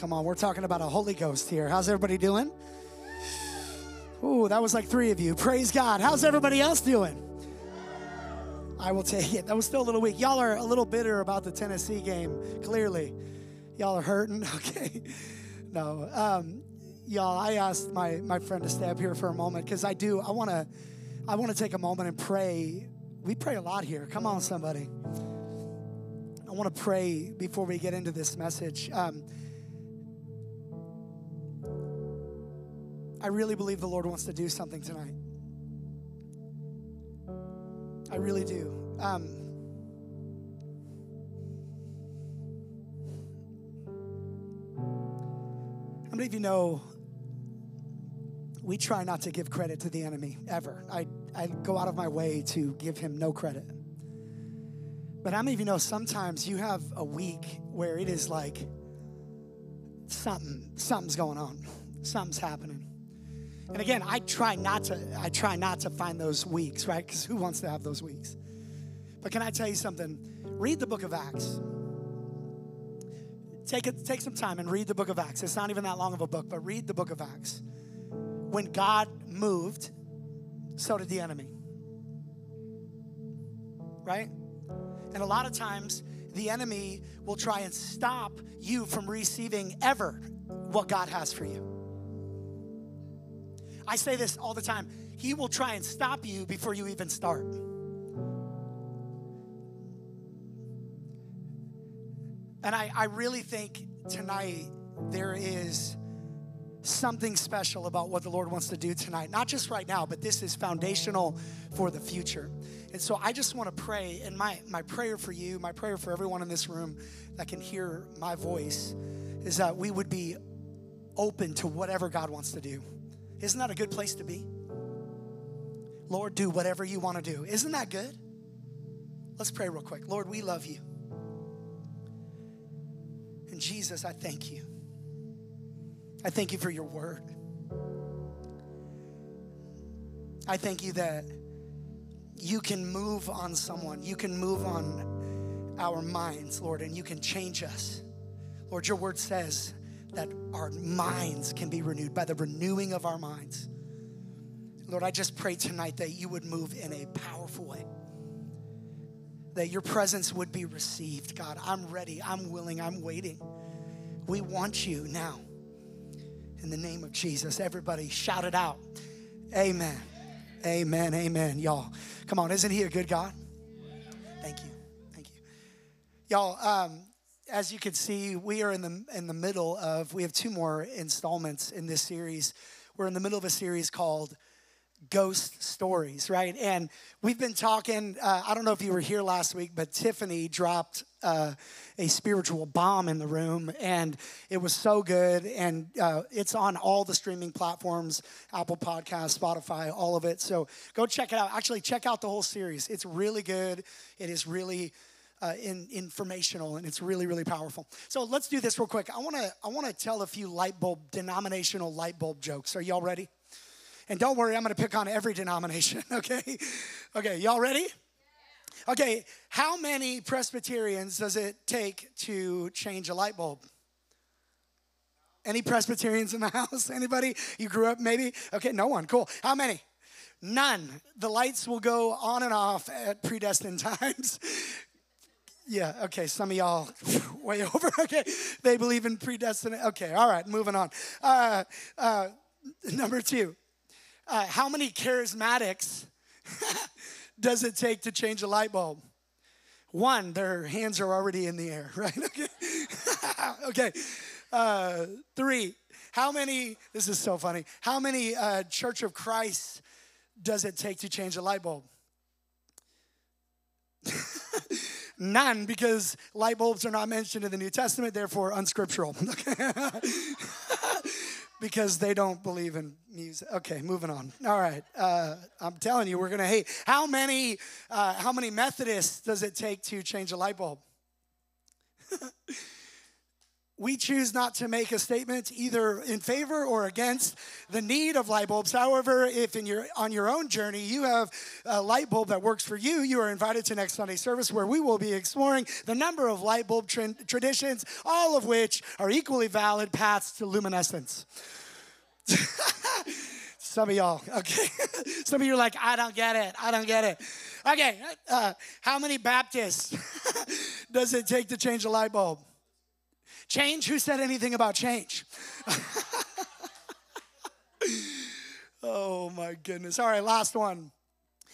Come on, we're talking about a Holy Ghost here. How's everybody doing? Ooh, that was like three of you. Praise God. How's everybody else doing? I will take it. That was still a little weak. Y'all are a little bitter about the Tennessee game, clearly. Y'all are hurting. Okay. No. Um, y'all, I asked my, my friend to stay up here for a moment because I do. I want to I want to take a moment and pray. We pray a lot here. Come on, somebody. I want to pray before we get into this message. Um, I really believe the Lord wants to do something tonight. I really do. Um, how many of you know we try not to give credit to the enemy ever? I, I go out of my way to give him no credit. But how many of you know sometimes you have a week where it is like something, something's going on, something's happening. And again, I try not to, I try not to find those weeks, right? Because who wants to have those weeks? But can I tell you something? Read the book of Acts. Take it, take some time and read the book of Acts. It's not even that long of a book, but read the book of Acts. When God moved, so did the enemy. Right? And a lot of times, the enemy will try and stop you from receiving ever what God has for you. I say this all the time. He will try and stop you before you even start. And I, I really think tonight there is something special about what the Lord wants to do tonight. Not just right now, but this is foundational for the future. And so I just want to pray, and my, my prayer for you, my prayer for everyone in this room that can hear my voice, is that we would be open to whatever God wants to do. Isn't that a good place to be? Lord, do whatever you want to do. Isn't that good? Let's pray real quick. Lord, we love you. And Jesus, I thank you. I thank you for your word. I thank you that you can move on someone, you can move on our minds, Lord, and you can change us. Lord, your word says that our minds can be renewed by the renewing of our minds. Lord, I just pray tonight that you would move in a powerful way, that your presence would be received. God, I'm ready, I'm willing, I'm waiting. We want you now. In the name of Jesus, everybody shout it out. Amen. Amen. Amen. Y'all, come on. Isn't he a good God? Thank you. Thank you. Y'all, um, as you can see, we are in the in the middle of we have two more installments in this series. We're in the middle of a series called ghost stories, right? And we've been talking. Uh, I don't know if you were here last week, but Tiffany dropped uh, a spiritual bomb in the room, and it was so good. And uh, it's on all the streaming platforms Apple Podcasts, Spotify, all of it. So go check it out. Actually, check out the whole series. It's really good. It is really. Uh, in, informational and it's really really powerful so let's do this real quick i want to i want to tell a few light bulb denominational light bulb jokes are y'all ready and don't worry, I'm to pick on every denomination, okay? Okay, y'all ready? Okay, how many Presbyterians does it take to change a light bulb? Any Presbyterians in the house? Anybody? You grew up maybe? Okay, no one. Cool. How many? None. The lights will go on and off at predestined times. Yeah, okay, some of y'all way over. Okay, they believe in predestination. Okay, all right, moving on. Uh, uh, number two, uh, how many charismatics does it take to change a light bulb? One, their hands are already in the air, right? Okay. okay. Uh, three, how many, this is so funny, how many uh, Church of Christ does it take to change a light bulb? None, because light bulbs are not mentioned in the New Testament, therefore unscriptural. because they don't believe in music. Okay, moving on. All right, uh, I'm telling you, we're gonna hate. How many, uh, how many Methodists does it take to change a light bulb? we choose not to make a statement either in favor or against the need of light bulbs. However, if in your on your own journey you have a light bulb that works for you, you are invited to next Sunday service where we will be exploring the number of light bulb tra- traditions, all of which are equally valid paths to luminescence. Some of y'all, okay. Some of you are like, I don't get it. I don't get it. Okay, uh, how many Baptists does it take to change a light bulb? Change? Who said anything about change? oh my goodness. All right, last one.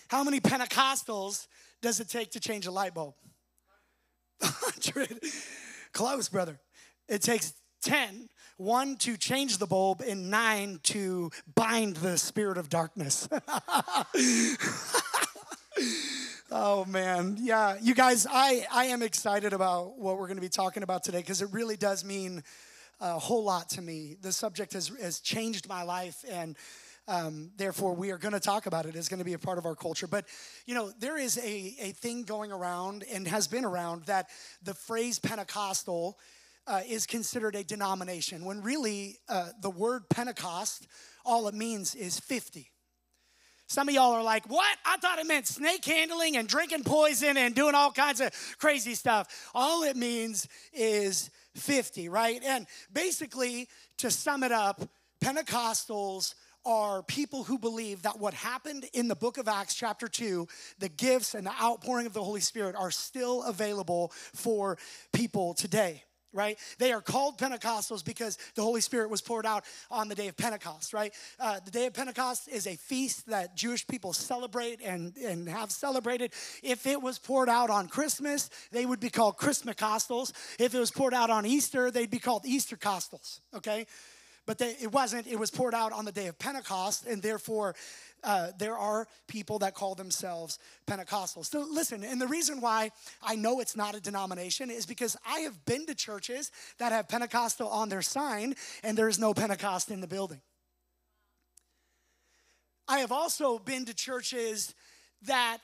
How many Pentecostals does it take to change a light bulb? 100. Close, brother. It takes 10 one to change the bulb and nine to bind the spirit of darkness Oh man, yeah, you guys, I I am excited about what we're going to be talking about today because it really does mean a whole lot to me. The subject has has changed my life, and um, therefore we are going to talk about it. It's going to be a part of our culture. But you know, there is a a thing going around and has been around that the phrase Pentecostal. Uh, is considered a denomination when really uh, the word Pentecost, all it means is 50. Some of y'all are like, what? I thought it meant snake handling and drinking poison and doing all kinds of crazy stuff. All it means is 50, right? And basically, to sum it up, Pentecostals are people who believe that what happened in the book of Acts, chapter 2, the gifts and the outpouring of the Holy Spirit are still available for people today right? They are called Pentecostals because the Holy Spirit was poured out on the day of Pentecost, right? Uh, the day of Pentecost is a feast that Jewish people celebrate and, and have celebrated. If it was poured out on Christmas, they would be called Christmascostals. If it was poured out on Easter, they'd be called Easter Eastercostals, okay? But they, it wasn't. It was poured out on the day of Pentecost, and therefore uh, there are people that call themselves Pentecostals. So listen, and the reason why I know it's not a denomination is because I have been to churches that have Pentecostal on their sign, and there is no Pentecost in the building. I have also been to churches that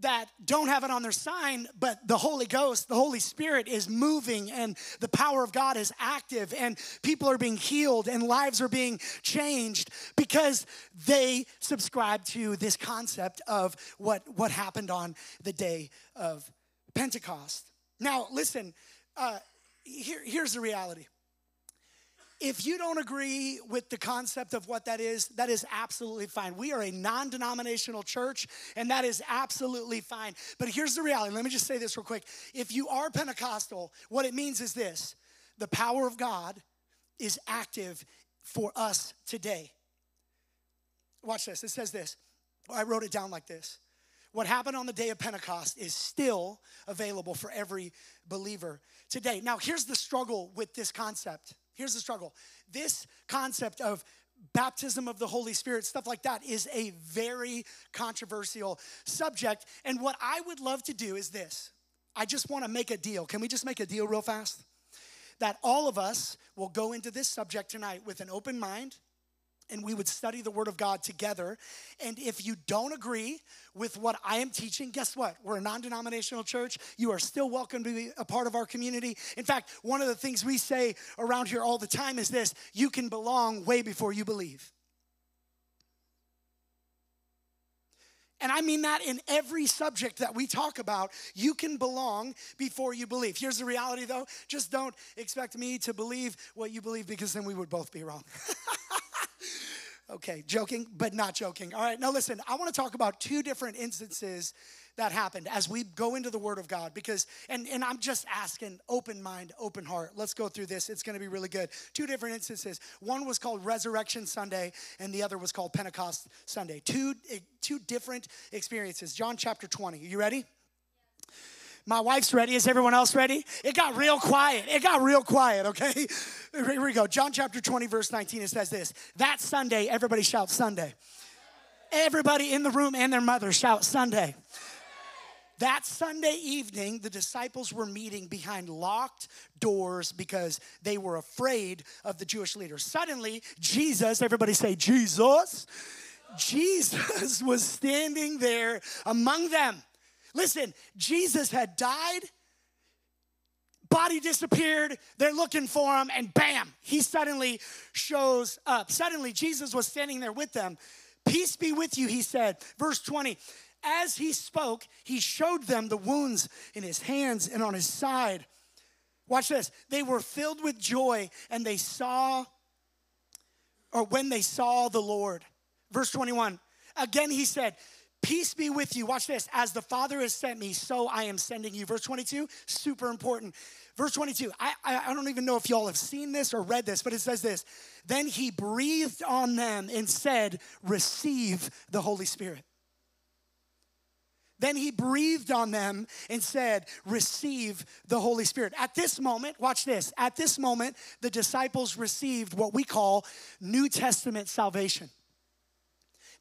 that don't have it on their sign, but the Holy Ghost, the Holy Spirit is moving and the power of God is active and people are being healed and lives are being changed because they subscribe to this concept of what, what happened on the day of Pentecost. Now, listen, uh, here, here's the reality if you don't agree with the concept of what that is, that is absolutely fine. We are a non denominational church, and that is absolutely fine. But here's the reality let me just say this real quick. If you are Pentecostal, what it means is this the power of God is active for us today. Watch this. It says this. I wrote it down like this. What happened on the day of Pentecost is still available for every believer today. Now, here's the struggle with this concept Here's the struggle this concept of baptism of the Holy Spirit, stuff like that, is a very controversial subject. And what I would love to do is this I just want to make a deal. Can we just make a deal real fast? That all of us will go into this subject tonight with an open mind and we would study the Word of God together. And if you don't agree with what I am teaching, guess what? We're a non denominational church. You are still welcome to be a part of our community. In fact, one of the things we say around here all the time is this you can belong way before you believe. And I mean that in every subject that we talk about, you can belong before you believe. Here's the reality though just don't expect me to believe what you believe because then we would both be wrong. Okay, joking, but not joking. All right, now listen, I want to talk about two different instances that happened as we go into the Word of God because, and, and I'm just asking, open mind, open heart. Let's go through this. It's going to be really good. Two different instances. One was called Resurrection Sunday, and the other was called Pentecost Sunday. Two, eh, two different experiences. John chapter 20. Are you ready? My wife's ready. Is everyone else ready? It got real quiet. It got real quiet, okay? Here we go. John chapter 20, verse 19, it says this That Sunday, everybody shout Sunday. Everybody in the room and their mother shout Sunday. That Sunday evening, the disciples were meeting behind locked doors because they were afraid of the Jewish leaders. Suddenly, Jesus, everybody say, Jesus, Jesus was standing there among them. Listen, Jesus had died, body disappeared. They're looking for him, and bam, he suddenly shows up. Suddenly, Jesus was standing there with them. Peace be with you, he said. Verse 20. As he spoke, he showed them the wounds in his hands and on his side. Watch this. They were filled with joy and they saw, or when they saw the Lord. Verse 21. Again, he said, Peace be with you. Watch this. As the Father has sent me, so I am sending you. Verse 22, super important. Verse 22, I, I, I, don't even know if y'all have seen this or read this, but it says this Then he breathed on them and said, Receive the Holy Spirit. Then he breathed on them and said, Receive the Holy Spirit. At this moment, watch this. At this moment, the disciples received what we call New Testament salvation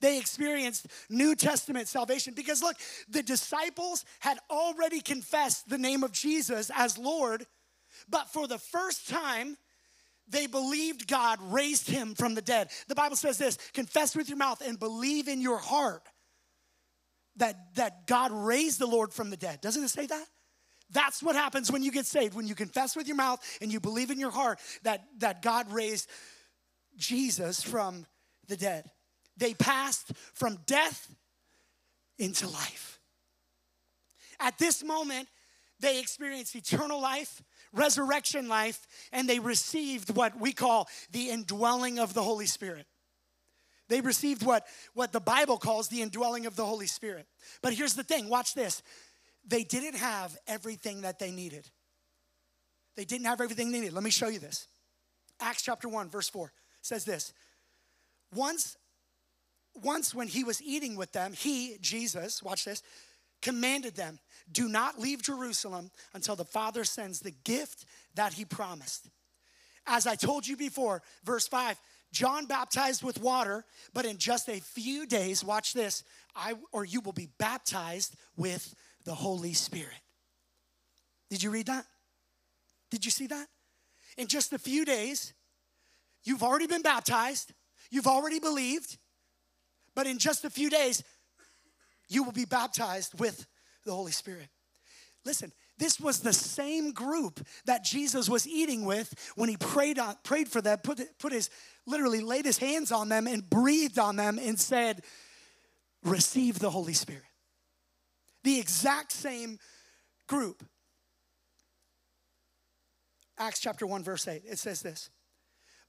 they experienced New Testament salvation. Because look, the disciples had already confessed the name of Jesus as Lord, but for the first time, they believed God raised him from the dead. The Bible says this confess with your mouth and believe in your heart that, that God raised the Lord from the dead. Doesn't it say that? That's what happens when you get saved. When you confess with your mouth and you believe in your heart that, that God raised Jesus from the dead. They passed from death into life. At this moment, they experienced eternal life, resurrection life, and they received what we call the indwelling of the Holy Spirit. They received what, what the Bible calls the indwelling of the Holy Spirit. But here's the thing watch this. They didn't have everything that they needed. They didn't have everything they needed. Let me show you this. Acts chapter 1, verse 4 says this Once once when he was eating with them, he, Jesus, watch this, commanded them, do not leave Jerusalem until the Father sends the gift that he promised. As I told you before, verse 5, John baptized with water, but in just a few days, watch this, I or you will be baptized with the Holy Spirit. Did you read that? Did you see that? In just a few days, you've already been baptized, you've already believed, but in just a few days, you will be baptized with the Holy Spirit. Listen, this was the same group that Jesus was eating with when he prayed on, prayed for them, put, put his literally laid his hands on them and breathed on them and said, Receive the Holy Spirit. The exact same group. Acts chapter 1, verse 8, it says this.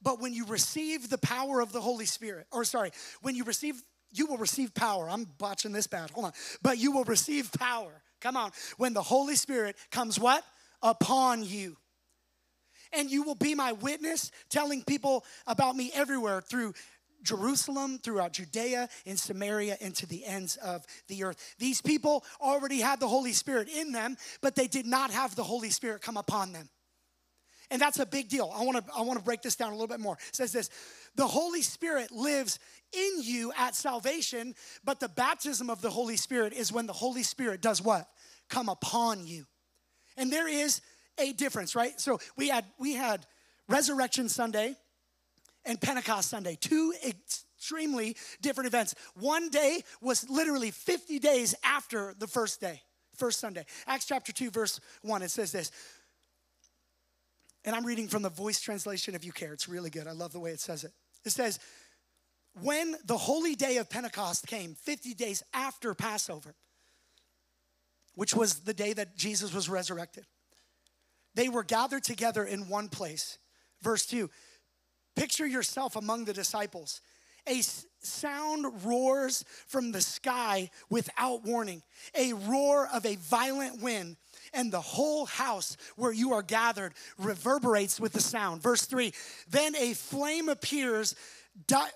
But when you receive the power of the Holy Spirit, or sorry, when you receive you will receive power. I'm botching this bad. Hold on. But you will receive power. Come on. When the Holy Spirit comes what? Upon you. And you will be my witness, telling people about me everywhere through Jerusalem, throughout Judea, in Samaria, and to the ends of the earth. These people already had the Holy Spirit in them, but they did not have the Holy Spirit come upon them. And that's a big deal. I want to I want to break this down a little bit more. It says this, the Holy Spirit lives in you at salvation, but the baptism of the Holy Spirit is when the Holy Spirit does what? Come upon you. And there is a difference, right? So we had we had Resurrection Sunday and Pentecost Sunday, two extremely different events. One day was literally 50 days after the first day, first Sunday. Acts chapter 2 verse 1 it says this. And I'm reading from the voice translation if you care. It's really good. I love the way it says it. It says, when the holy day of Pentecost came, 50 days after Passover, which was the day that Jesus was resurrected, they were gathered together in one place. Verse 2 Picture yourself among the disciples. A sound roars from the sky without warning, a roar of a violent wind and the whole house where you are gathered reverberates with the sound. Verse 3 Then a flame appears. Di-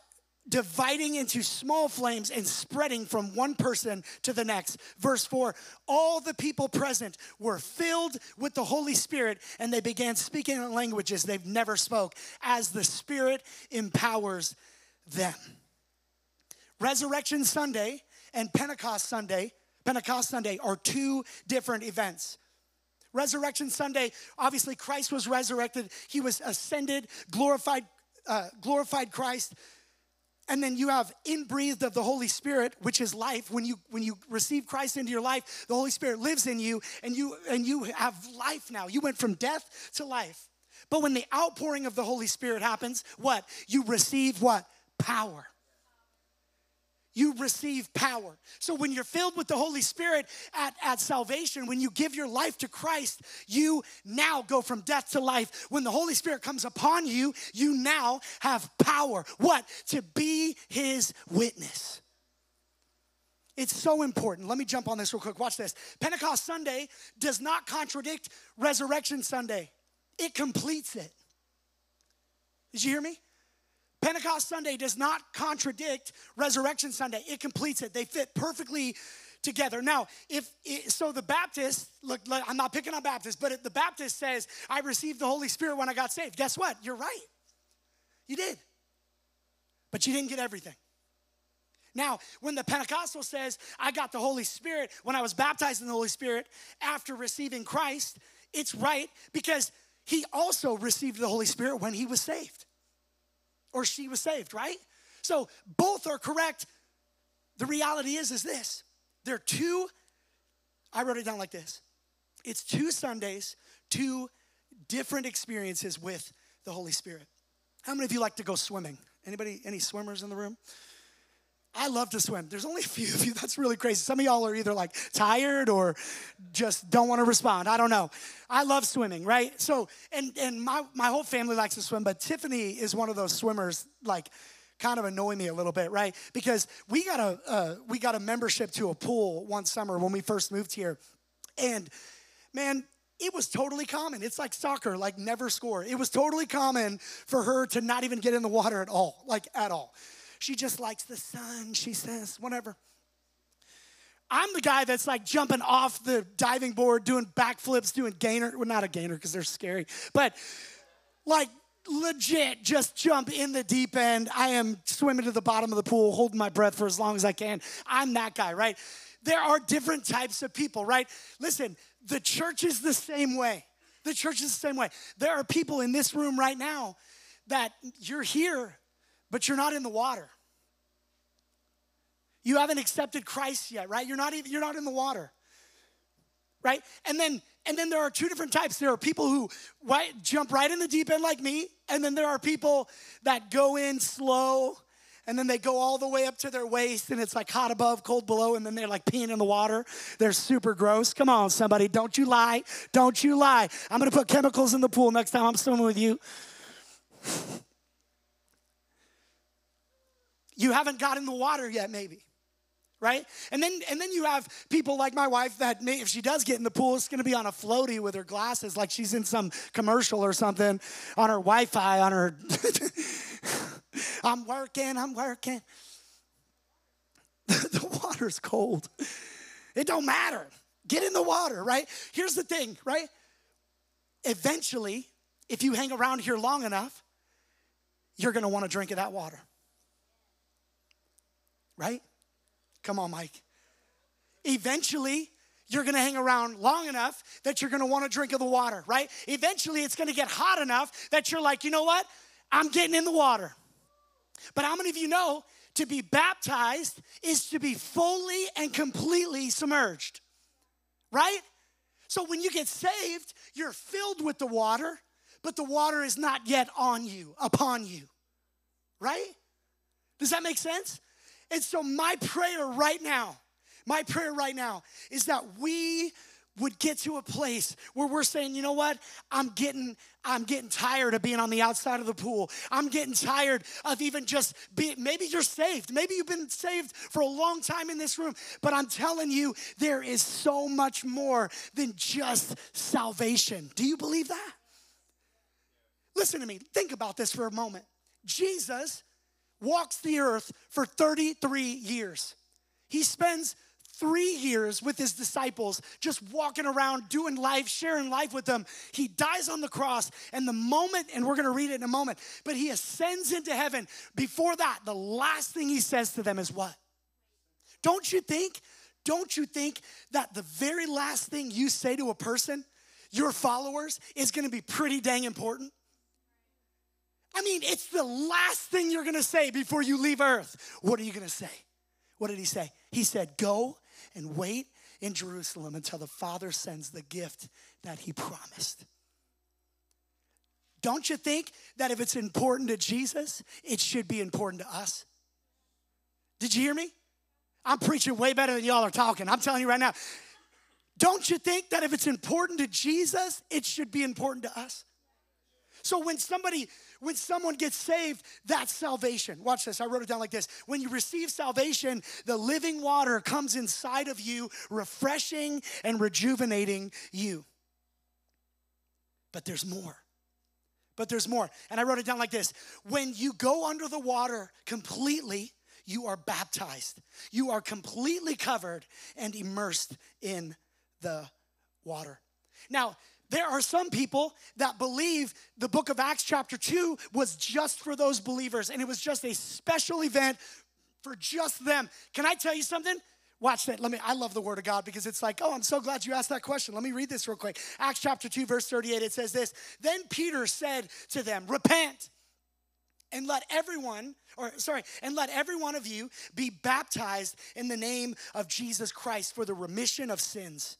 dividing into small flames and spreading from one person to the next. Verse 4 All the people present were filled with the Holy Spirit and they began speaking in languages they've never spoke as the Spirit empowers them. Resurrection Sunday and Pentecost Sunday, Pentecost Sunday are two different events. Resurrection Sunday, obviously Christ was resurrected. He was ascended, glorified, uh, glorified Christ. and then you have inbreathed of the holy spirit which is life. When you when you receive christ into your life the holy spirit lives in you and you and you have life now. You went from death to life. But when the outpouring of the holy spirit happens what? You receive what? Power you receive power. So when you're filled with the Holy Spirit at, at salvation, when you give your life to Christ, you now go from death to life. When the Holy Spirit comes upon you, you now have power. What? To be his witness. It's so important. Let me jump on this real quick. Watch this. Pentecost Sunday does not contradict Resurrection Sunday, it completes it. Did you hear me? Pentecost Sunday does not contradict Resurrection Sunday. It completes it. They fit perfectly together. Now, if so, the Baptist look, I'm not picking on Baptists, but the Baptist says, "I received the Holy Spirit when I got saved." Guess what? You're right. You did, but you didn't get everything. Now, when the Pentecostal says, "I got the Holy Spirit when I was baptized in the Holy Spirit after receiving Christ," it's right because he also received the Holy Spirit when he was saved or she was saved, right? So both are correct. The reality is is this. There are two I wrote it down like this. It's two Sundays, two different experiences with the Holy Spirit. How many of you like to go swimming? Anybody any swimmers in the room? I love to swim. There's only a few of you. That's really crazy. Some of y'all are either like tired or just don't want to respond. I don't know. I love swimming, right? So, and and my my whole family likes to swim, but Tiffany is one of those swimmers like kind of annoy me a little bit, right? Because we got a uh, we got a membership to a pool one summer when we first moved here, and man, it was totally common. It's like soccer, like never score. It was totally common for her to not even get in the water at all, like at all. She just likes the sun, she says, whatever. I'm the guy that's like jumping off the diving board, doing backflips, doing gainer. Well, not a gainer because they're scary, but like legit just jump in the deep end. I am swimming to the bottom of the pool, holding my breath for as long as I can. I'm that guy, right? There are different types of people, right? Listen, the church is the same way. The church is the same way. There are people in this room right now that you're here but you're not in the water. You haven't accepted Christ yet, right? You're not even you're not in the water. Right? And then and then there are two different types. There are people who right, jump right in the deep end like me, and then there are people that go in slow and then they go all the way up to their waist and it's like hot above, cold below, and then they're like peeing in the water. They're super gross. Come on, somebody, don't you lie. Don't you lie. I'm gonna put chemicals in the pool next time I'm swimming with you. You haven't got in the water yet, maybe right? And then and then you have people like my wife that may, if she does get in the pool, it's going to be on a floaty with her glasses, like she's in some commercial or something, on her Wi-Fi, on her. I'm working, I'm working. the water's cold. It don't matter. Get in the water, right? Here's the thing, right? Eventually, if you hang around here long enough, you're going to want to drink of that water right? Come on, Mike. Eventually, you're gonna hang around long enough that you're gonna wanna drink of the water, right? Eventually, it's gonna get hot enough that you're like, you know what? I'm getting in the water. But how many of you know to be baptized is to be fully and completely submerged, right? So when you get saved, you're filled with the water, but the water is not yet on you, upon you, right? Does that make sense? And so, my prayer right now, my prayer right now is that we would get to a place where we're saying, you know what? I'm getting I'm getting tired of being on the outside of the pool. I'm getting tired of even just being maybe you're saved. Maybe you've been saved for a long time in this room, but I'm telling you there is so much more than just salvation. Do you believe that? Listen to me. Think about this for a moment. Jesus walks the earth for 33 years. He spends three years with his disciples, just walking around, doing life, sharing life with them. He dies on the cross, and the moment, and we're gonna read it in a moment, but he ascends into heaven. Before that, the last thing he says to them is what? Don't you think? Don't you think that the very last thing you say to a person, your followers, is gonna be pretty dang important? I mean, it's the last thing you're gonna say before you leave earth. What are you gonna say? What did he say? He said, Go and wait in Jerusalem until the Father sends the gift that he promised. Don't you think that if it's important to Jesus, it should be important to us? Did you hear me? I'm preaching way better than y'all are talking. I'm telling you right now. Don't you think that if it's important to Jesus, it should be important to us? So when somebody, when someone gets saved, that's salvation. Watch this. I wrote it down like this. When you receive salvation, the living water comes inside of you, refreshing and rejuvenating you. But there's more. But there's more. And I wrote it down like this. When you go under the water completely, you are baptized. You are completely covered and immersed in the water. Now, there are some people that believe the book of Acts, chapter 2, was just for those believers and it was just a special event for just them. Can I tell you something? Watch that. Let me, I love the word of God because it's like, oh, I'm so glad you asked that question. Let me read this real quick. Acts chapter 2, verse 38, it says this Then Peter said to them, Repent and let everyone, or sorry, and let every one of you be baptized in the name of Jesus Christ for the remission of sins.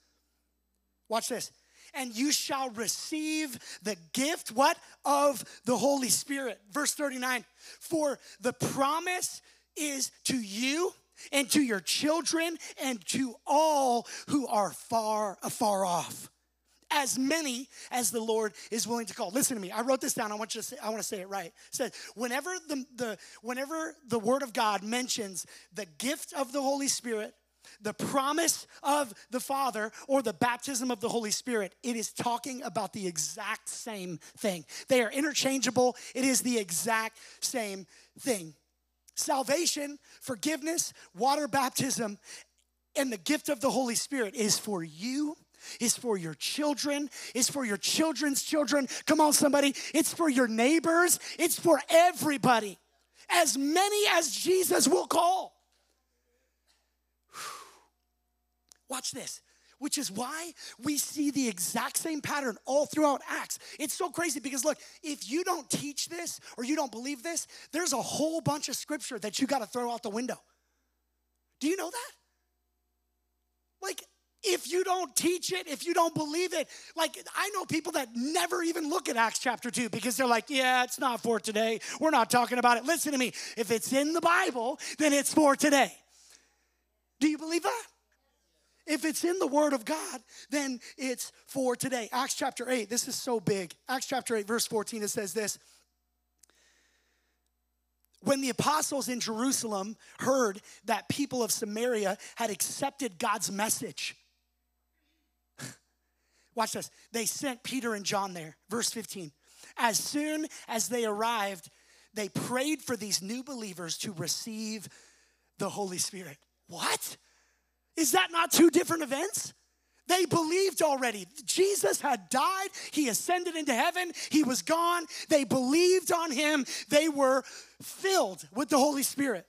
Watch this. And you shall receive the gift, what? Of the Holy Spirit. Verse 39 For the promise is to you and to your children and to all who are far, far off as many as the Lord is willing to call. Listen to me. I wrote this down. I want you to say, I want to say it right. It whenever the, the whenever the word of God mentions the gift of the Holy Spirit, the promise of the Father, or the baptism of the Holy Spirit, it is talking about the exact same thing. They are interchangeable. It is the exact same thing. Salvation, forgiveness, water baptism, and the gift of the Holy Spirit is for you is for your children, is for your children's children. Come on, somebody. It's for your neighbors, it's for everybody. As many as Jesus will call. Watch this which is why we see the exact same pattern all throughout Acts. It's so crazy because look, if you don't teach this or you don't believe this, there's a whole bunch of scripture that you got to throw out the window. Do you know that? Like, if you don't teach it, if you don't believe it, like I know people that never even look at Acts chapter 2 because they're like, yeah, it's not for today. We're not talking about it. Listen to me. If it's in the Bible, then it's for today. Do you believe that? If it's in the Word of God, then it's for today. Acts chapter 8, this is so big. Acts chapter 8, verse 14, it says this. When the apostles in Jerusalem heard that people of Samaria had accepted God's message, Watch this. They sent Peter and John there. Verse 15. As soon as they arrived, they prayed for these new believers to receive the Holy Spirit. What? Is that not two different events? They believed already. Jesus had died. He ascended into heaven. He was gone. They believed on him. They were filled with the Holy Spirit.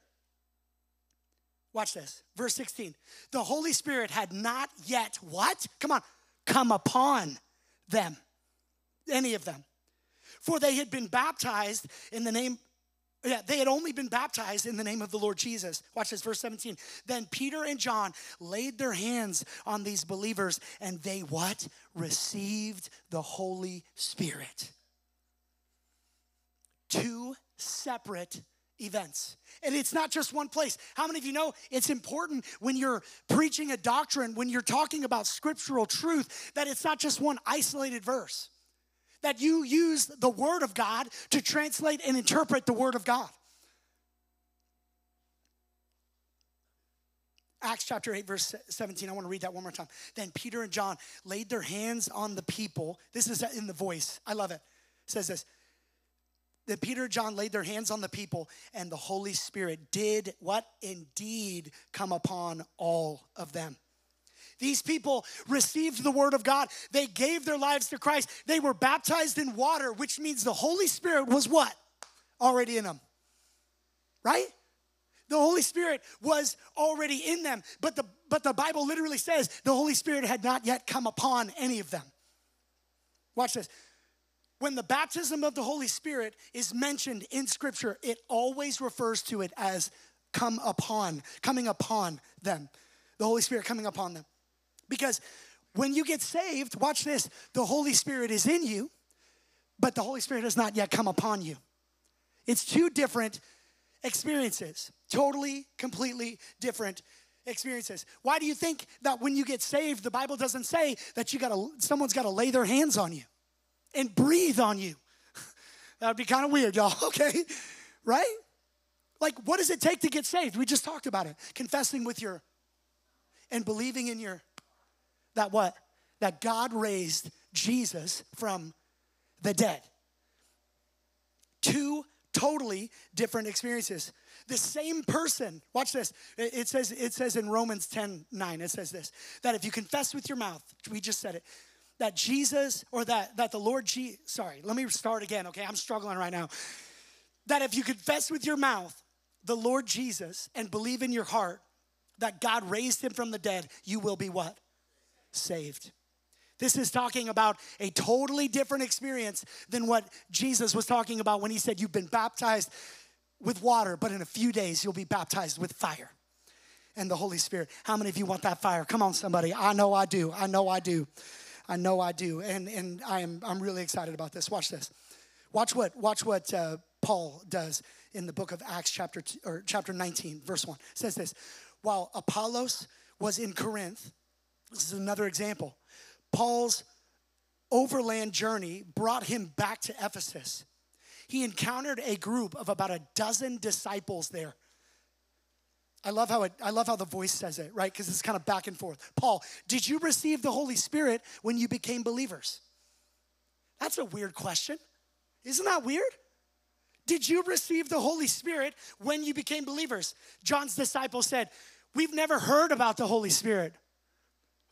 Watch this. Verse 16. The Holy Spirit had not yet what? Come on come upon them, any of them. For they had been baptized in the name, yeah, they had only been baptized in the name of the Lord Jesus. Watch this, verse 17. Then Peter and John laid their hands on these believers, and they what? Received the Holy Spirit. Two separate events. And it's not just one place. How many of you know it's important when you're preaching a doctrine, when you're talking about scriptural truth, that it's not just one isolated verse? That you use the Word of God to translate and interpret the Word of God. Acts chapter 8, verse 17. I want to read that one more time. Then Peter and John laid their hands on the people. This is in the voice. I love it. it says this that Peter and John laid their hands on the people, and the Holy Spirit did what? Indeed come upon all of them. These people received the word of God. They gave their lives to Christ. They were baptized in water, which means the Holy Spirit was what? Already in them. Right? The Holy Spirit was already in them, but the but the Bible literally says the Holy Spirit had not yet come upon any of them. Watch this. when the baptism of the Holy Spirit is mentioned in Scripture, it always refers to it as come upon, coming upon them. The Holy Spirit coming upon them. Because when you get saved, watch this, the Holy Spirit is in you, but the Holy Spirit has not yet come upon you. It's two different experiences, totally, completely different experiences. Why do you think that when you get saved, the Bible doesn't say that you gotta someone's gotta lay their hands on you and breathe on you? that would be kind of weird, y'all, okay? Right? Like, what does it take to get saved? We just talked about it. Confessing with your and believing in your that what? That God raised Jesus from the dead. Two totally different experiences. The same person, watch this. It says, it says in Romans 10 9, it says this that if you confess with your mouth, we just said it, that Jesus or that, that the Lord Jesus, sorry, let me start again, okay? I'm struggling right now. That if you confess with your mouth the Lord Jesus and believe in your heart that God raised him from the dead, you will be what? Saved. This is talking about a totally different experience than what Jesus was talking about when he said, You've been baptized with water, but in a few days you'll be baptized with fire and the Holy Spirit. How many of you want that fire? Come on, somebody. I know I do. I know I do. I know I do. And, and I am, I'm really excited about this. Watch this. Watch what, watch what uh, Paul does in the book of Acts, chapter, or chapter 19, verse 1. It says this While Apollos was in Corinth, this is another example. Paul's overland journey brought him back to Ephesus. He encountered a group of about a dozen disciples there. I love how it, I love how the voice says it, right? Because it's kind of back and forth. Paul, did you receive the Holy Spirit when you became believers? That's a weird question. Isn't that weird? Did you receive the Holy Spirit when you became believers? John's disciples said, We've never heard about the Holy Spirit.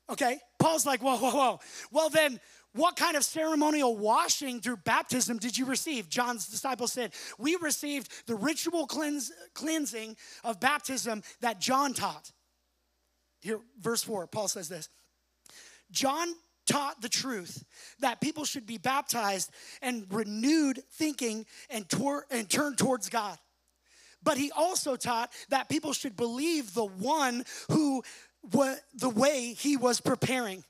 Okay? Paul's like, whoa, whoa, whoa. Well, then, what kind of ceremonial washing through baptism did you receive? John's disciples said, We received the ritual cleanse, cleansing of baptism that John taught. Here, verse 4, Paul says this John taught the truth that people should be baptized and renewed thinking and, tor- and turn towards God. But he also taught that people should believe the one who what the way he was preparing.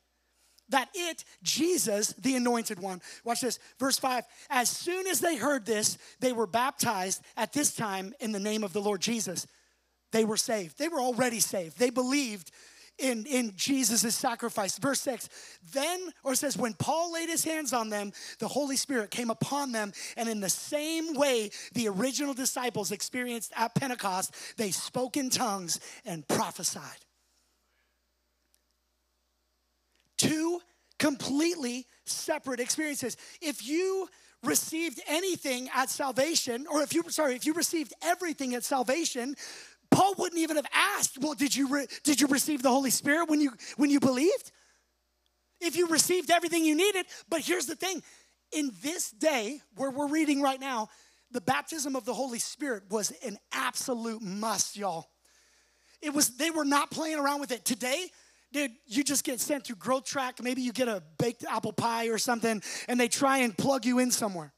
That it, Jesus, the anointed one. Watch this, verse 5. As soon as they heard this, they were baptized at this time in the name of the Lord Jesus. They were saved. They were already saved. They believed in, in Jesus' sacrifice. Verse 6 Then, or says, when Paul laid his hands on them, the Holy Spirit came upon them, and in the same way the original disciples experienced at Pentecost, they spoke in tongues and prophesied. Two completely separate experiences. If you received anything at salvation, or if you, sorry, if you received everything at salvation, Paul wouldn't even have asked, well, did you, re- did you receive the Holy Spirit when you, when you believed? If you received everything you needed, but here's the thing in this day where we're reading right now, the baptism of the Holy Spirit was an absolute must, y'all. It was, they were not playing around with it. Today, dude, you just get sent through growth track. Maybe you get a baked apple pie or something, and they try and plug you in somewhere.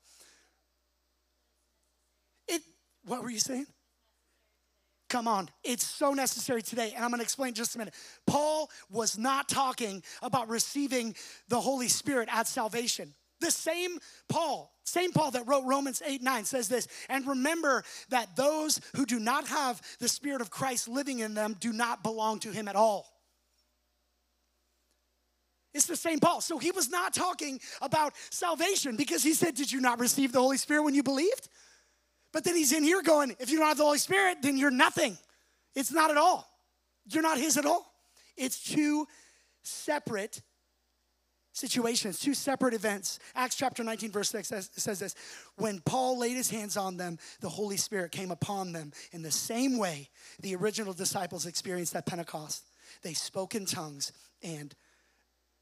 It, what were you saying? Come on, it's so necessary today, and I'm gonna explain just a minute. Paul was not talking about receiving the Holy Spirit at salvation. The same Paul, same Paul that wrote Romans 8 9 says this, and remember that those who do not have the Spirit of Christ living in them do not belong to him at all. It's the same Paul. So he was not talking about salvation because he said, Did you not receive the Holy Spirit when you believed? But then he's in here going, If you don't have the Holy Spirit, then you're nothing. It's not at all. You're not his at all. It's two separate situations, two separate events. Acts chapter 19, verse 6 says, says, this When Paul laid his hands on them, the Holy Spirit came upon them in the same way the original disciples experienced at Pentecost. They spoke in tongues and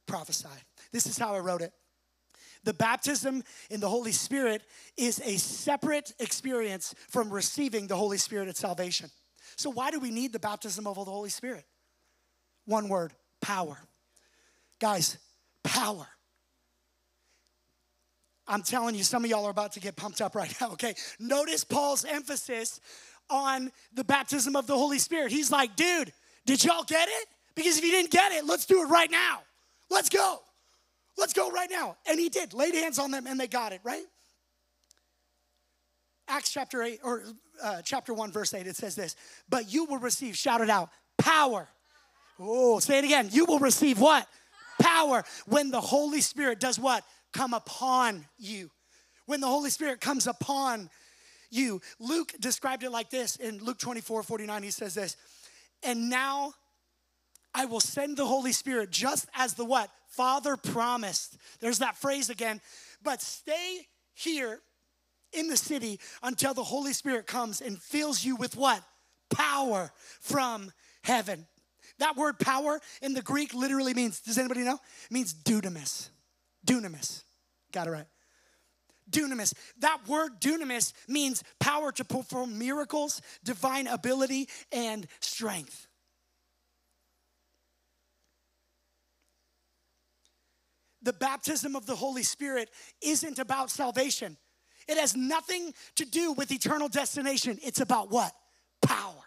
prophesy. This is how I wrote it. The baptism in the Holy Spirit is a separate experience from receiving the Holy Spirit at salvation. So, why do we need the baptism of the Holy Spirit? One word power. Guys, power. I'm telling you, some of y'all are about to get pumped up right now, okay? Notice Paul's emphasis on the baptism of the Holy Spirit. He's like, dude, did y'all get it? Because if you didn't get it, let's do it right now. Let's go. Let's go right now. And he did, laid hands on them and they got it, right? Acts chapter 8, or uh, chapter 1, verse 8, it says this, but you will receive, shout it out, power. Oh, say it again. You will receive what? Power when the Holy Spirit does what? Come upon you. When the Holy Spirit comes upon you. Luke described it like this in Luke 24 49. He says this, and now I will send the Holy Spirit just as the what? Father promised. There's that phrase again. But stay here in the city until the Holy Spirit comes and fills you with what? Power from heaven. That word power in the Greek literally means, does anybody know? It means dunamis. Dunamis. Got it right. Dunamis. That word dunamis means power to perform miracles, divine ability, and strength. The baptism of the Holy Spirit isn't about salvation. It has nothing to do with eternal destination. It's about what? Power.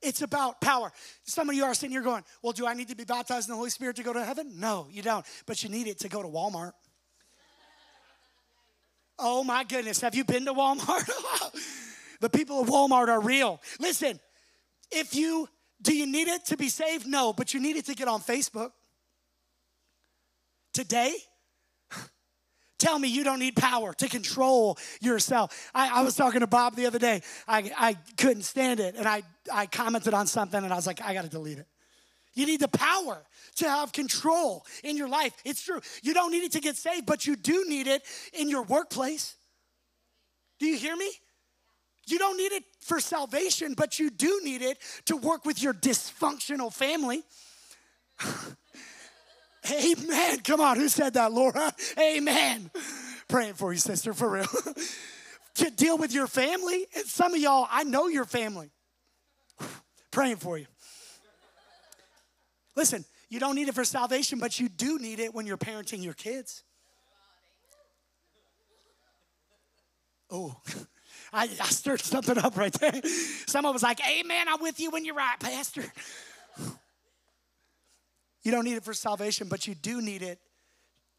It's about power. Some of you are sitting here going, Well, do I need to be baptized in the Holy Spirit to go to heaven? No, you don't. But you need it to go to Walmart. Oh my goodness, have you been to Walmart? the people of Walmart are real. Listen, if you do you need it to be saved? No, but you need it to get on Facebook. Today, tell me you don't need power to control yourself. I, I, was talking to Bob the other day. I, I couldn't stand it. And I, I commented on something and I was like, I got to delete it. You need the power to have control in your life. It's true. You don't need it to get saved, but you do need it in your workplace. Do you hear me? You don't need it for salvation, but you do need it to work with your dysfunctional family. Amen. Come on, who said that, Laura? Amen. Praying for you, sister, for real. to deal with your family. And some of y'all, I know your family. Praying for you. Listen, you don't need it for salvation, but you do need it when you're parenting your kids. Oh, I, I stirred something up right there. Someone was like, Amen, I'm with you when you're right, Pastor. You don't need it for salvation, but you do need it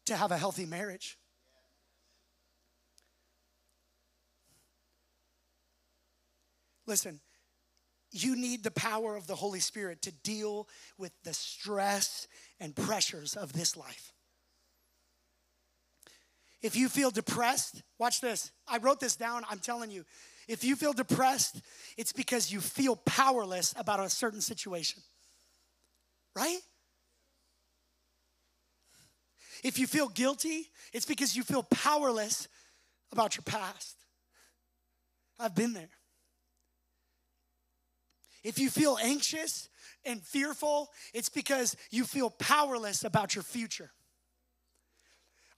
to have a healthy marriage. Listen, you need the power of the Holy Spirit to deal with the stress and pressures of this life. If you feel depressed, watch this. I wrote this down. I'm telling you, if you feel depressed, it's because you feel powerless about a certain situation. Right? If you feel guilty, it's because you feel powerless about your past. I've been there. If you feel anxious and fearful, it's because you feel powerless about your future.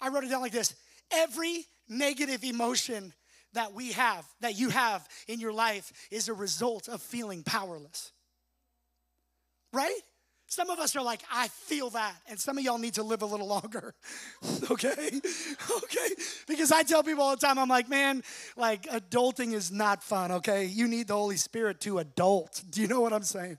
I wrote it down like this every negative emotion that we have, that you have in your life, is a result of feeling powerless. Right? Some of us are like, I feel that. And some of y'all need to live a little longer. okay? Okay? Because I tell people all the time, I'm like, man, like adulting is not fun, okay? You need the Holy Spirit to adult. Do you know what I'm saying?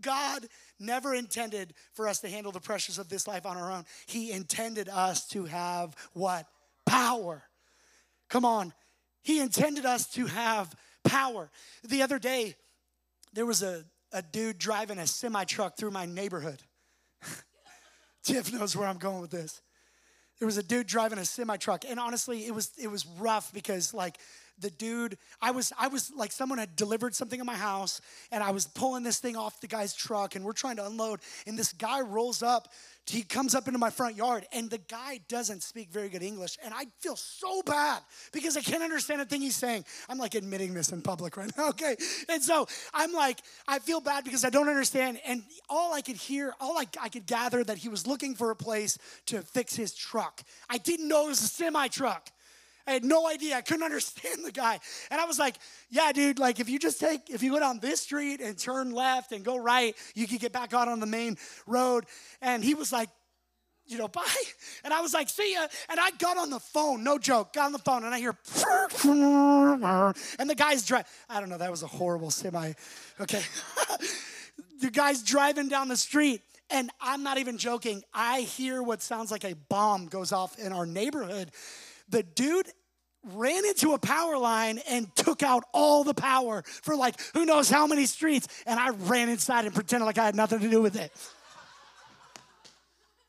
God never intended for us to handle the pressures of this life on our own. He intended us to have what? Power. Come on. He intended us to have power. The other day, there was a a dude driving a semi truck through my neighborhood. Tiff knows where I'm going with this. There was a dude driving a semi truck, and honestly, it was it was rough because like the dude i was i was like someone had delivered something in my house and i was pulling this thing off the guy's truck and we're trying to unload and this guy rolls up he comes up into my front yard and the guy doesn't speak very good english and i feel so bad because i can't understand a thing he's saying. I'm like admitting this in public right now okay? And so i'm like i feel bad because i don't understand and all i could hear all I, I could gather that he was looking for a place to fix his truck. I didn't know it was a semi truck I had no idea. I couldn't understand the guy. And I was like, yeah, dude, like if you just take, if you go down this street and turn left and go right, you could get back out on the main road. And he was like, you know, bye. And I was like, see ya. And I got on the phone, no joke, got on the phone, and I hear, and the guy's driving. I don't know, that was a horrible semi. Okay. the guy's driving down the street, and I'm not even joking. I hear what sounds like a bomb goes off in our neighborhood. The dude ran into a power line and took out all the power for like who knows how many streets. And I ran inside and pretended like I had nothing to do with it.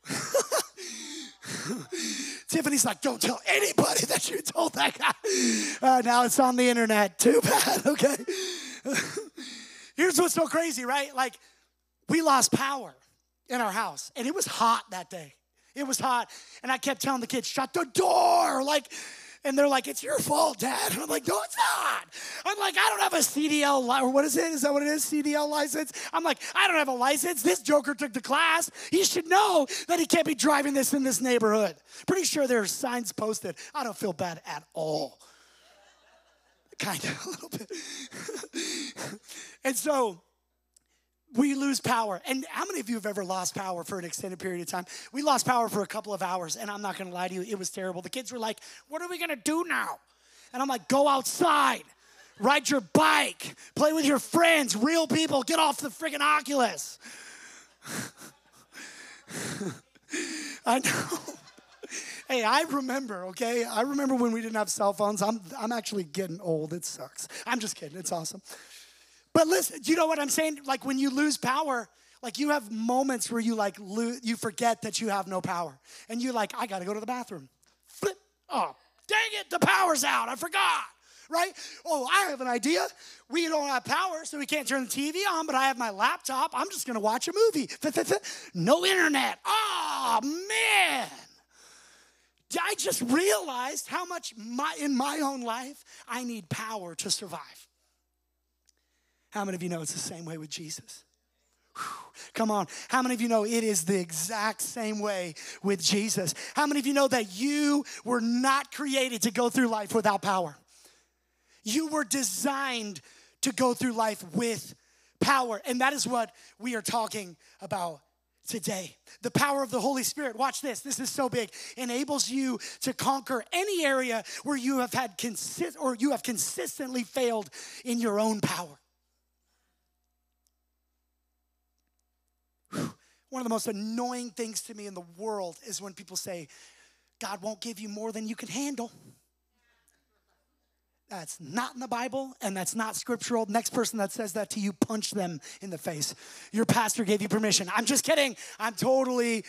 Tiffany's like, don't tell anybody that you told that guy. Uh, now it's on the internet. Too bad, okay? Here's what's so crazy, right? Like, we lost power in our house, and it was hot that day. It was hot, and I kept telling the kids, shut the door. Like, and they're like, it's your fault, Dad. And I'm like, no, it's not. I'm like, I don't have a CDL, li- or what is it? Is that what it is? CDL license? I'm like, I don't have a license. This joker took the class. He should know that he can't be driving this in this neighborhood. Pretty sure there are signs posted. I don't feel bad at all. Kind of, a little bit. and so, we lose power. And how many of you have ever lost power for an extended period of time? We lost power for a couple of hours, and I'm not gonna lie to you, it was terrible. The kids were like, What are we gonna do now? And I'm like, Go outside, ride your bike, play with your friends, real people, get off the friggin' Oculus. I know. Hey, I remember, okay? I remember when we didn't have cell phones. I'm, I'm actually getting old. It sucks. I'm just kidding. It's awesome. But listen, do you know what I'm saying? Like when you lose power, like you have moments where you like lo- you forget that you have no power, and you're like, I gotta go to the bathroom. Flip. Oh, dang it! The power's out. I forgot. Right? Oh, I have an idea. We don't have power, so we can't turn the TV on, but I have my laptop. I'm just gonna watch a movie. No internet. Oh man. I just realized how much my, in my own life I need power to survive. How many of you know it's the same way with Jesus? Come on. How many of you know it is the exact same way with Jesus? How many of you know that you were not created to go through life without power? You were designed to go through life with power. And that is what we are talking about today. The power of the Holy Spirit, watch this, this is so big, enables you to conquer any area where you have had consist or you have consistently failed in your own power. One of the most annoying things to me in the world is when people say, God won't give you more than you can handle. That's not in the Bible and that's not scriptural. Next person that says that to you, punch them in the face. Your pastor gave you permission. I'm just kidding. I'm totally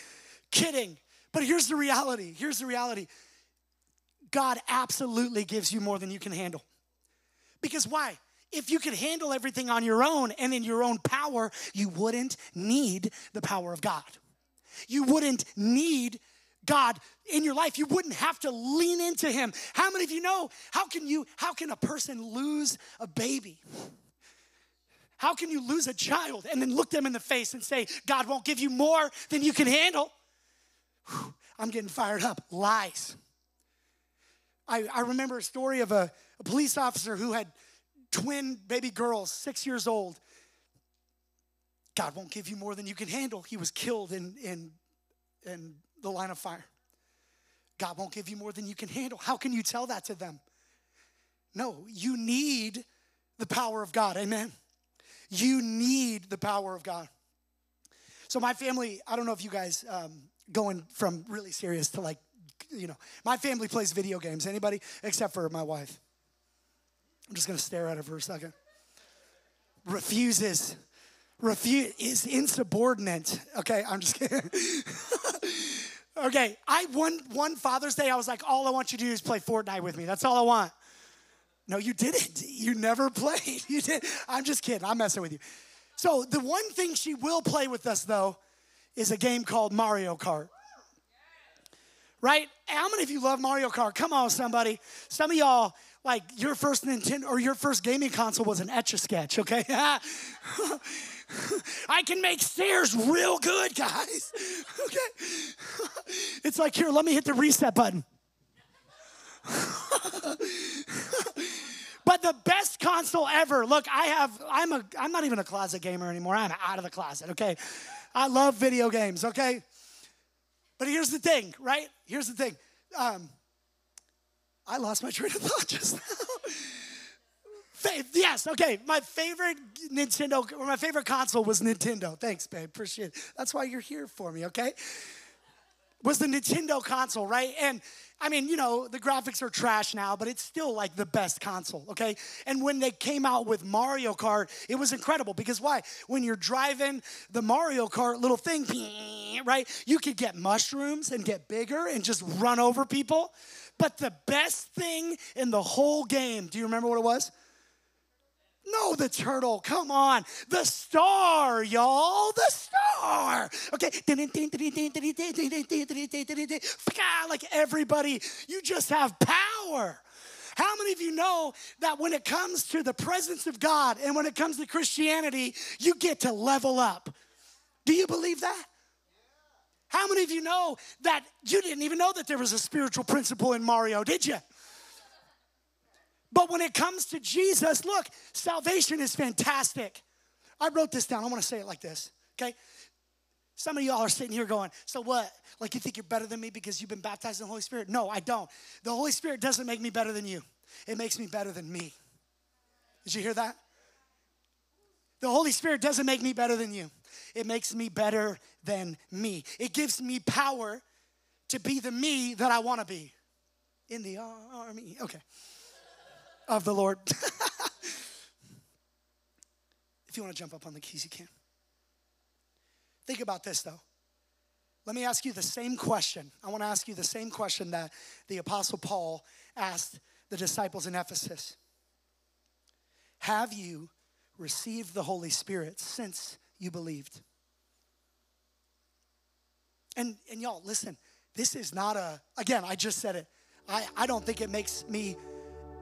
kidding. But here's the reality. Here's the reality God absolutely gives you more than you can handle. Because why? If you could handle everything on your own and in your own power, you wouldn't need the power of God. You wouldn't need God in your life. You wouldn't have to lean into him. How many of you know how can you how can a person lose a baby? How can you lose a child and then look them in the face and say, God won't give you more than you can handle? Whew, I'm getting fired up. Lies. I, I remember a story of a, a police officer who had twin baby girls, six years old. God won't give you more than you can handle. He was killed in, in, in the line of fire. God won't give you more than you can handle. How can you tell that to them? No, you need the power of God. Amen. You need the power of God. So, my family, I don't know if you guys um, going from really serious to like, you know, my family plays video games. Anybody? Except for my wife. I'm just gonna stare at her for a second. Refuses. Refuse is insubordinate. Okay, I'm just kidding. okay, I one one Father's Day, I was like, all I want you to do is play Fortnite with me. That's all I want. No, you didn't. You never played. You did. I'm just kidding. I'm messing with you. So the one thing she will play with us though is a game called Mario Kart. Right? How many of you love Mario Kart? Come on, somebody. Some of y'all, like your first Nintendo or your first gaming console was an etch a sketch, okay? I can make stairs real good, guys. Okay? It's like, here, let me hit the reset button. but the best console ever. Look, I have I'm a I'm not even a closet gamer anymore. I'm out of the closet, okay? I love video games, okay? But here's the thing, right? Here's the thing. Um, I lost my train of thought just now. yes, okay. My favorite Nintendo, or my favorite console was Nintendo. Thanks, babe. Appreciate it. That's why you're here for me, okay? Was the Nintendo console, right? And I mean, you know, the graphics are trash now, but it's still like the best console, okay? And when they came out with Mario Kart, it was incredible because why? When you're driving the Mario Kart little thing, right? You could get mushrooms and get bigger and just run over people. But the best thing in the whole game, do you remember what it was? No, the turtle. Come on. The star, y'all. The star. Okay. Like everybody, you just have power. How many of you know that when it comes to the presence of God and when it comes to Christianity, you get to level up? Do you believe that? How many of you know that you didn't even know that there was a spiritual principle in Mario, did you? But when it comes to Jesus, look, salvation is fantastic. I wrote this down. I want to say it like this, okay? Some of y'all are sitting here going, So what? Like you think you're better than me because you've been baptized in the Holy Spirit? No, I don't. The Holy Spirit doesn't make me better than you, it makes me better than me. Did you hear that? The Holy Spirit doesn't make me better than you, it makes me better than me. It gives me power to be the me that I want to be in the army. Okay of the Lord. if you want to jump up on the keys, you can. Think about this though. Let me ask you the same question. I want to ask you the same question that the Apostle Paul asked the disciples in Ephesus Have you received the Holy Spirit since you believed? And, and y'all, listen, this is not a, again, I just said it. I, I don't think it makes me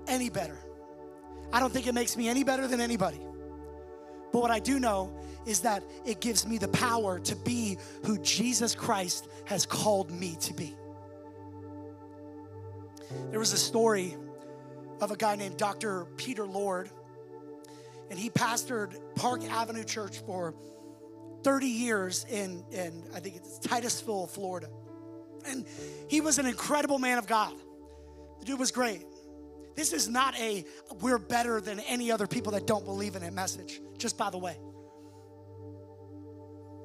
any better. I don't think it makes me any better than anybody. But what I do know is that it gives me the power to be who Jesus Christ has called me to be. There was a story of a guy named Dr. Peter Lord, and he pastored Park Avenue Church for 30 years in, in I think it's Titusville, Florida. And he was an incredible man of God. The dude was great. This is not a we're better than any other people that don't believe in it message, just by the way.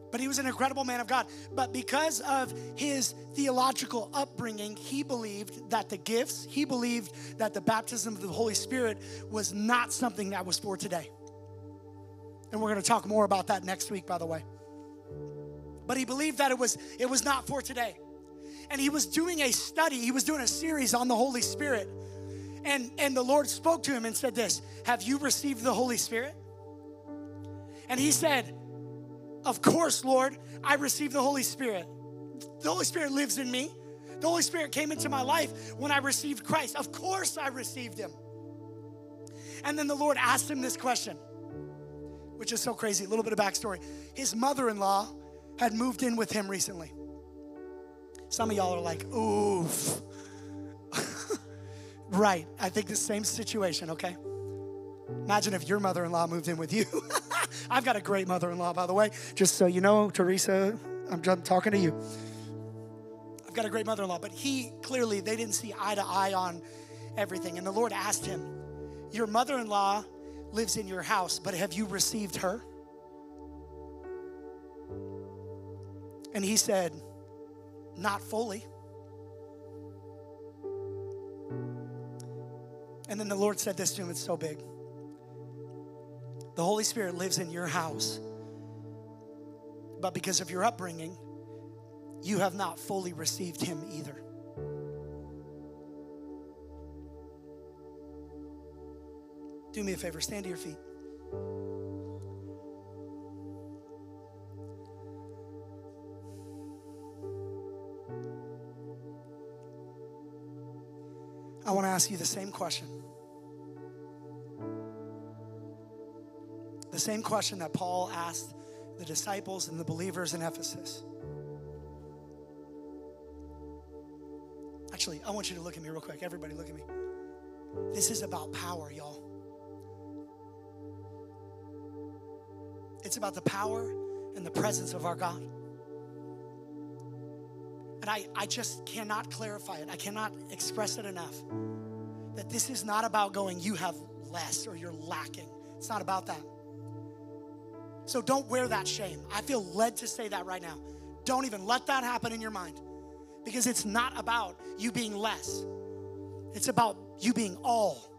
But he was an incredible man of God. But because of his theological upbringing, he believed that the gifts, he believed that the baptism of the Holy Spirit was not something that was for today. And we're going to talk more about that next week, by the way. But he believed that it was it was not for today. And he was doing a study, he was doing a series on the Holy Spirit and, and the Lord spoke to him and said, This, have you received the Holy Spirit? And he said, Of course, Lord, I received the Holy Spirit. The Holy Spirit lives in me. The Holy Spirit came into my life when I received Christ. Of course, I received him. And then the Lord asked him this question, which is so crazy. A little bit of backstory. His mother in law had moved in with him recently. Some of y'all are like, oof. Right. I think the same situation, okay? Imagine if your mother in law moved in with you. I've got a great mother in law, by the way. Just so you know, Teresa, I'm talking to you. I've got a great mother in law, but he clearly, they didn't see eye to eye on everything. And the Lord asked him, Your mother in law lives in your house, but have you received her? And he said, Not fully. And then the Lord said this to him, it's so big. The Holy Spirit lives in your house, but because of your upbringing, you have not fully received Him either. Do me a favor, stand to your feet. I want to ask you the same question. The same question that Paul asked the disciples and the believers in Ephesus. Actually, I want you to look at me real quick. Everybody, look at me. This is about power, y'all. It's about the power and the presence of our God. And I, I just cannot clarify it. I cannot express it enough. That this is not about going, you have less or you're lacking. It's not about that. So don't wear that shame. I feel led to say that right now. Don't even let that happen in your mind because it's not about you being less, it's about you being all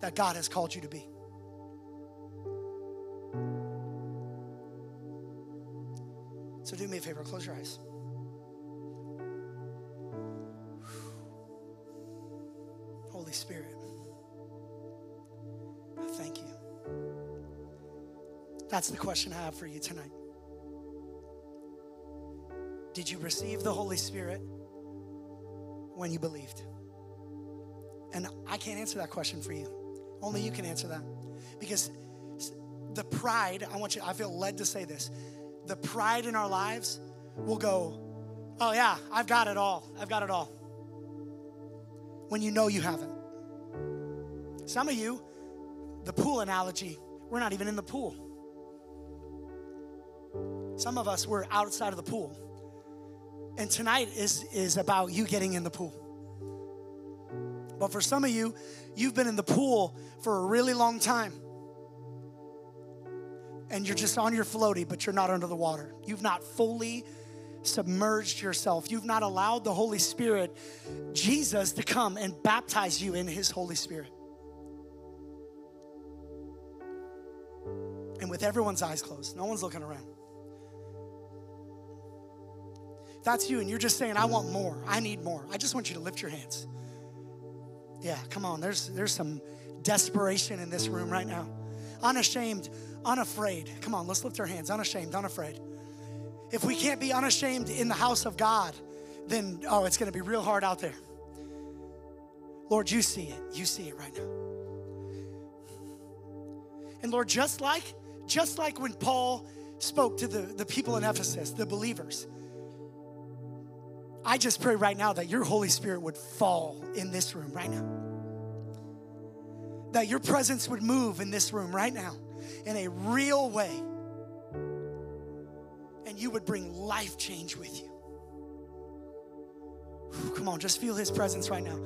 that God has called you to be. So do me a favor, close your eyes. Holy Spirit, I thank you. That's the question I have for you tonight. Did you receive the Holy Spirit when you believed? And I can't answer that question for you. Only you can answer that. Because the pride, I want you, I feel led to say this. The pride in our lives will go, oh yeah, I've got it all. I've got it all. When you know you haven't. Some of you, the pool analogy, we're not even in the pool. Some of us, we're outside of the pool. And tonight is, is about you getting in the pool. But for some of you, you've been in the pool for a really long time. And you're just on your floaty, but you're not under the water. You've not fully submerged yourself. You've not allowed the Holy Spirit, Jesus, to come and baptize you in His Holy Spirit. And with everyone's eyes closed, no one's looking around that's you and you're just saying, I want more, I need more, I just want you to lift your hands. Yeah, come on. There's there's some desperation in this room right now. Unashamed, unafraid. Come on, let's lift our hands. Unashamed, unafraid. If we can't be unashamed in the house of God, then oh, it's going to be real hard out there. Lord, you see it. You see it right now. And Lord, just like just like when Paul spoke to the, the people in Ephesus, the believers, I just pray right now that your Holy Spirit would fall in this room right now. That your presence would move in this room right now in a real way. And you would bring life change with you. Come on, just feel his presence right now.